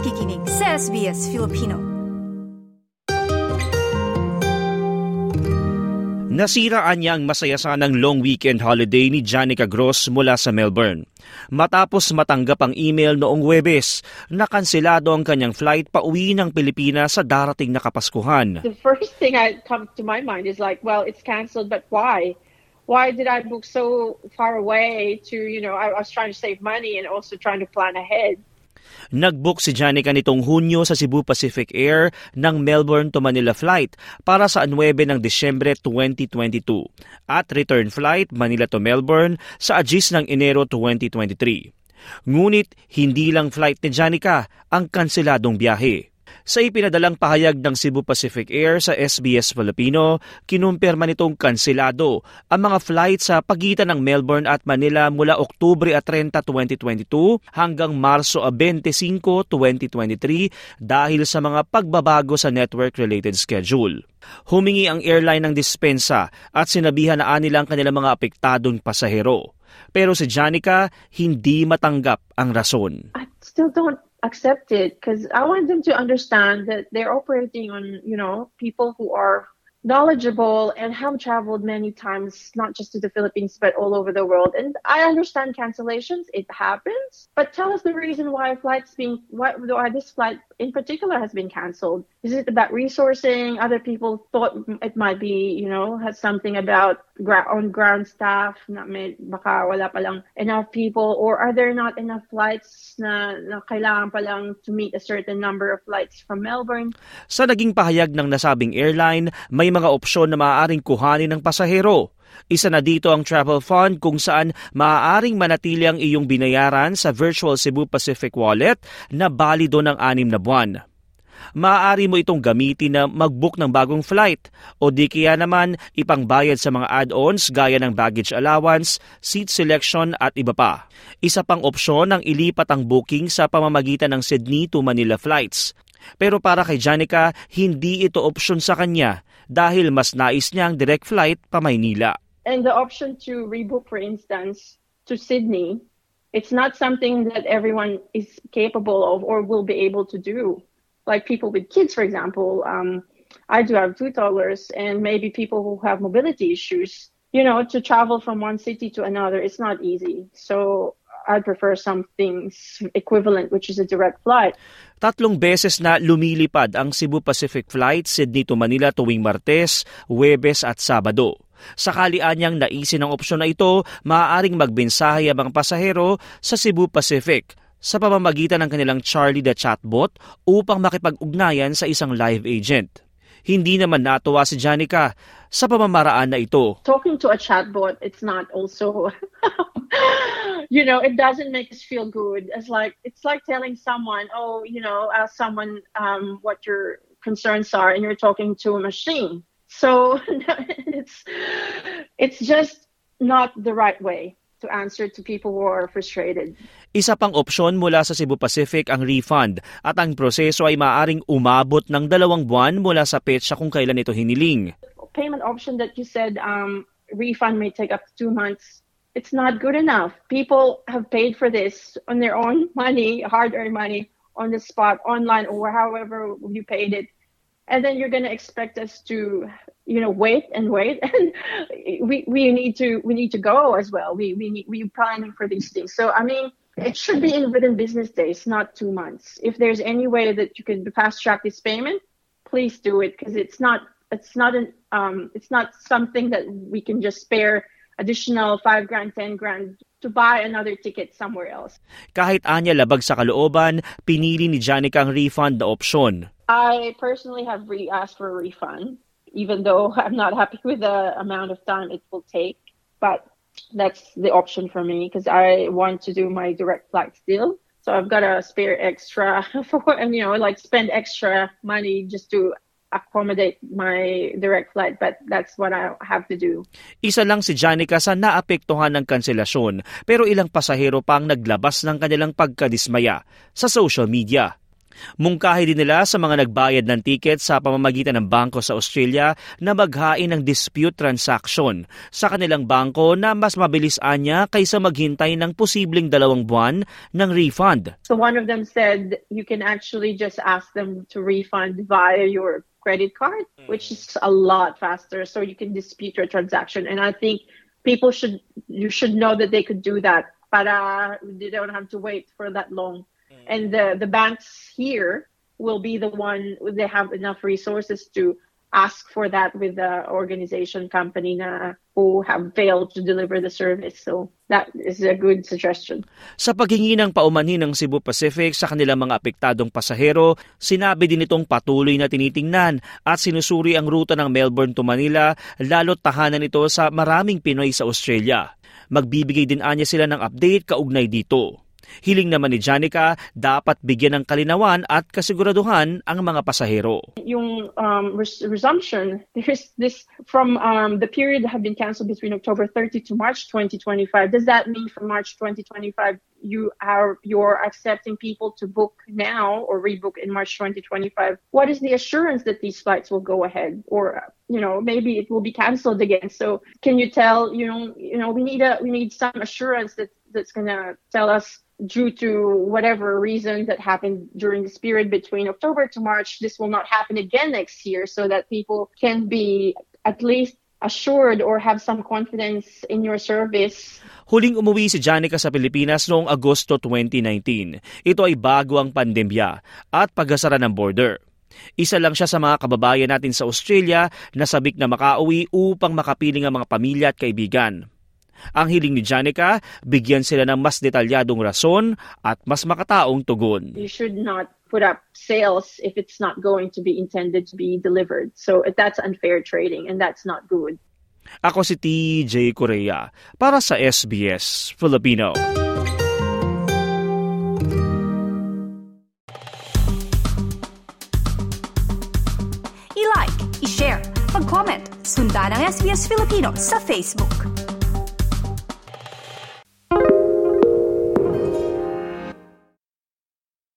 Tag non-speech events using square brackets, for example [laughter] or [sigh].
nakikinig sa SBS Filipino. Nasiraan niya ang masaya sanang long weekend holiday ni Janica Gross mula sa Melbourne. Matapos matanggap ang email noong Webes, nakanselado ang kanyang flight pa uwi ng Pilipinas sa darating na Kapaskuhan. The first thing that comes to my mind is like, well, it's canceled, but why? why did I book so far away to, you know, I, I was trying to save money and also trying to plan ahead. Nagbook si Janica nitong Hunyo sa Cebu Pacific Air ng Melbourne to Manila flight para sa 9 ng Disyembre 2022 at return flight Manila to Melbourne sa Agis ng Enero 2023. Ngunit hindi lang flight ni Janica ang kanseladong biyahe. Sa ipinadalang pahayag ng Cebu Pacific Air sa SBS Filipino, kinumpirma nitong kansilado ang mga flight sa pagitan ng Melbourne at Manila mula Oktubre 30, 2022 hanggang Marso 25, 2023 dahil sa mga pagbabago sa network-related schedule. Humingi ang airline ng dispensa at sinabihan na anilang kanilang mga apektadong pasahero. Pero si Janica hindi matanggap ang rason. I still don't accept it because I want them to understand that they're operating on, you know, people who are knowledgeable and have traveled many times, not just to the Philippines, but all over the world. And I understand cancellations, it happens, but tell us the reason why flights being, why, why this flight in particular has been canceled. Is it about resourcing? Other people thought it might be, you know, has something about gra- on ground staff, na may, baka wala palang enough people, or are there not enough flights na, na kailangan palang to meet a certain number of flights from Melbourne? Sa naging pahayag ng nasabing airline, may mga opsyon na maaaring kuhanin ng pasahero. Isa na dito ang travel fund kung saan maaaring manatili ang iyong binayaran sa Virtual Cebu Pacific Wallet na balido ng anim na buwan. Maaari mo itong gamitin na mag-book ng bagong flight o di kaya naman ipangbayad sa mga add-ons gaya ng baggage allowance, seat selection at iba pa. Isa pang opsyon ang ilipat ang booking sa pamamagitan ng Sydney to Manila flights. Pero para kay Janica, hindi ito opsyon sa kanya dahil mas nais niya ang direct flight pa Maynila. And the option to rebook, for instance, to Sydney, it's not something that everyone is capable of or will be able to do. Like people with kids, for example, um, I do have two toddlers, and maybe people who have mobility issues. You know, to travel from one city to another, it's not easy. So I'd prefer something equivalent, which is a direct flight. Tatlong beses na lumilipad ang Cebu Pacific Flight Sydney to Manila tuwing Martes, Huwebes at Sabado. Sakali anyang naisin ang opsyon na ito, maaaring magbensahe ang pasahero sa Cebu Pacific sa pamamagitan ng kanilang Charlie the Chatbot upang makipag-ugnayan sa isang live agent. Hindi naman natuwa si Janica sa pamamaraan na ito. Talking to a chatbot, it's not also, [laughs] you know, it doesn't make us feel good. It's like it's like telling someone, oh, you know, ask someone um, what your concerns are, and you're talking to a machine. So [laughs] it's it's just not the right way. To answer to people who are frustrated. Isa pang opsyon mula sa Cebu Pacific ang refund at ang proseso ay maaring umabot ng dalawang buwan mula sa petsa kung kailan ito hiniling. Payment option that you said um, refund may take up to two months. It's not good enough. People have paid for this on their own [laughs] money, hard-earned money, on the spot, online, or however you paid it and then you're going to expect us to you know wait and wait [laughs] and we we need to we need to go as well we we need we're planning for these things so i mean it should be in within business days not two months if there's any way that you can fast track this payment please do it because it's not it's not an um it's not something that we can just spare additional 5 grand 10 grand to buy another ticket somewhere else. Kahit anya labag sa kalooban, pinili ni Janica ang refund na opsyon. I personally have re asked for a refund, even though [laughs] I'm not happy with the amount of time it will take. But that's the option for me because I want to do my direct flight still. So I've got to spare extra [laughs] for, you know, like spend extra money just to accommodate my direct flight but that's what I have to do. Isa lang si Janica sa naapektuhan ng kanselasyon pero ilang pasahero pang naglabas ng kanilang pagkadismaya sa social media. Mungkahi din nila sa mga nagbayad ng tiket sa pamamagitan ng bangko sa Australia na maghain ng dispute transaction sa kanilang bangko na mas mabilis anya kaysa maghintay ng posibleng dalawang buwan ng refund. So one of them said you can actually just ask them to refund via your credit card, which is a lot faster. So you can dispute your transaction. And I think people should you should know that they could do that. Para they don't have to wait for that long. And the, the banks here will be the one they have enough resources to ask for that with the organization company na who have failed to deliver the service. So that is a good suggestion. Sa paghingi ng paumanhin ng Cebu Pacific sa kanilang mga apektadong pasahero, sinabi din itong patuloy na tinitingnan at sinusuri ang ruta ng Melbourne to Manila lalo't tahanan ito sa maraming Pinoy sa Australia. Magbibigay din anya sila ng update kaugnay dito. Hiling naman ni Janica, dapat bigyan ng kalinawan at kasiguraduhan ang mga pasahero. Yung um, res- resumption, [laughs] there's this from um, the period that have been canceled between October 30 to March 2025. Does that mean from March 2025 you are you're accepting people to book now or rebook in March 2025? What is the assurance that these flights will go ahead, or you know maybe it will be canceled again? So can you tell you know you know we need a we need some assurance that that's gonna tell us due to whatever reason that happened during this period between October to March, this will not happen again next year so that people can be at least assured or have some confidence in your service. Huling umuwi si Janica sa Pilipinas noong Agosto 2019. Ito ay bago ang pandemya at pagasara ng border. Isa lang siya sa mga kababayan natin sa Australia na sabik na makauwi upang makapiling ang mga pamilya at kaibigan. Ang hiling ni Janica, bigyan sila ng mas detalyadong rason at mas makataong tugon. You should not put up sales if it's not going to be intended to be delivered. So that's unfair trading and that's not good. Ako si TJ Korea para sa SBS Filipino. I-like, i-share, mag-comment, sundan ang SBS Filipino sa Facebook.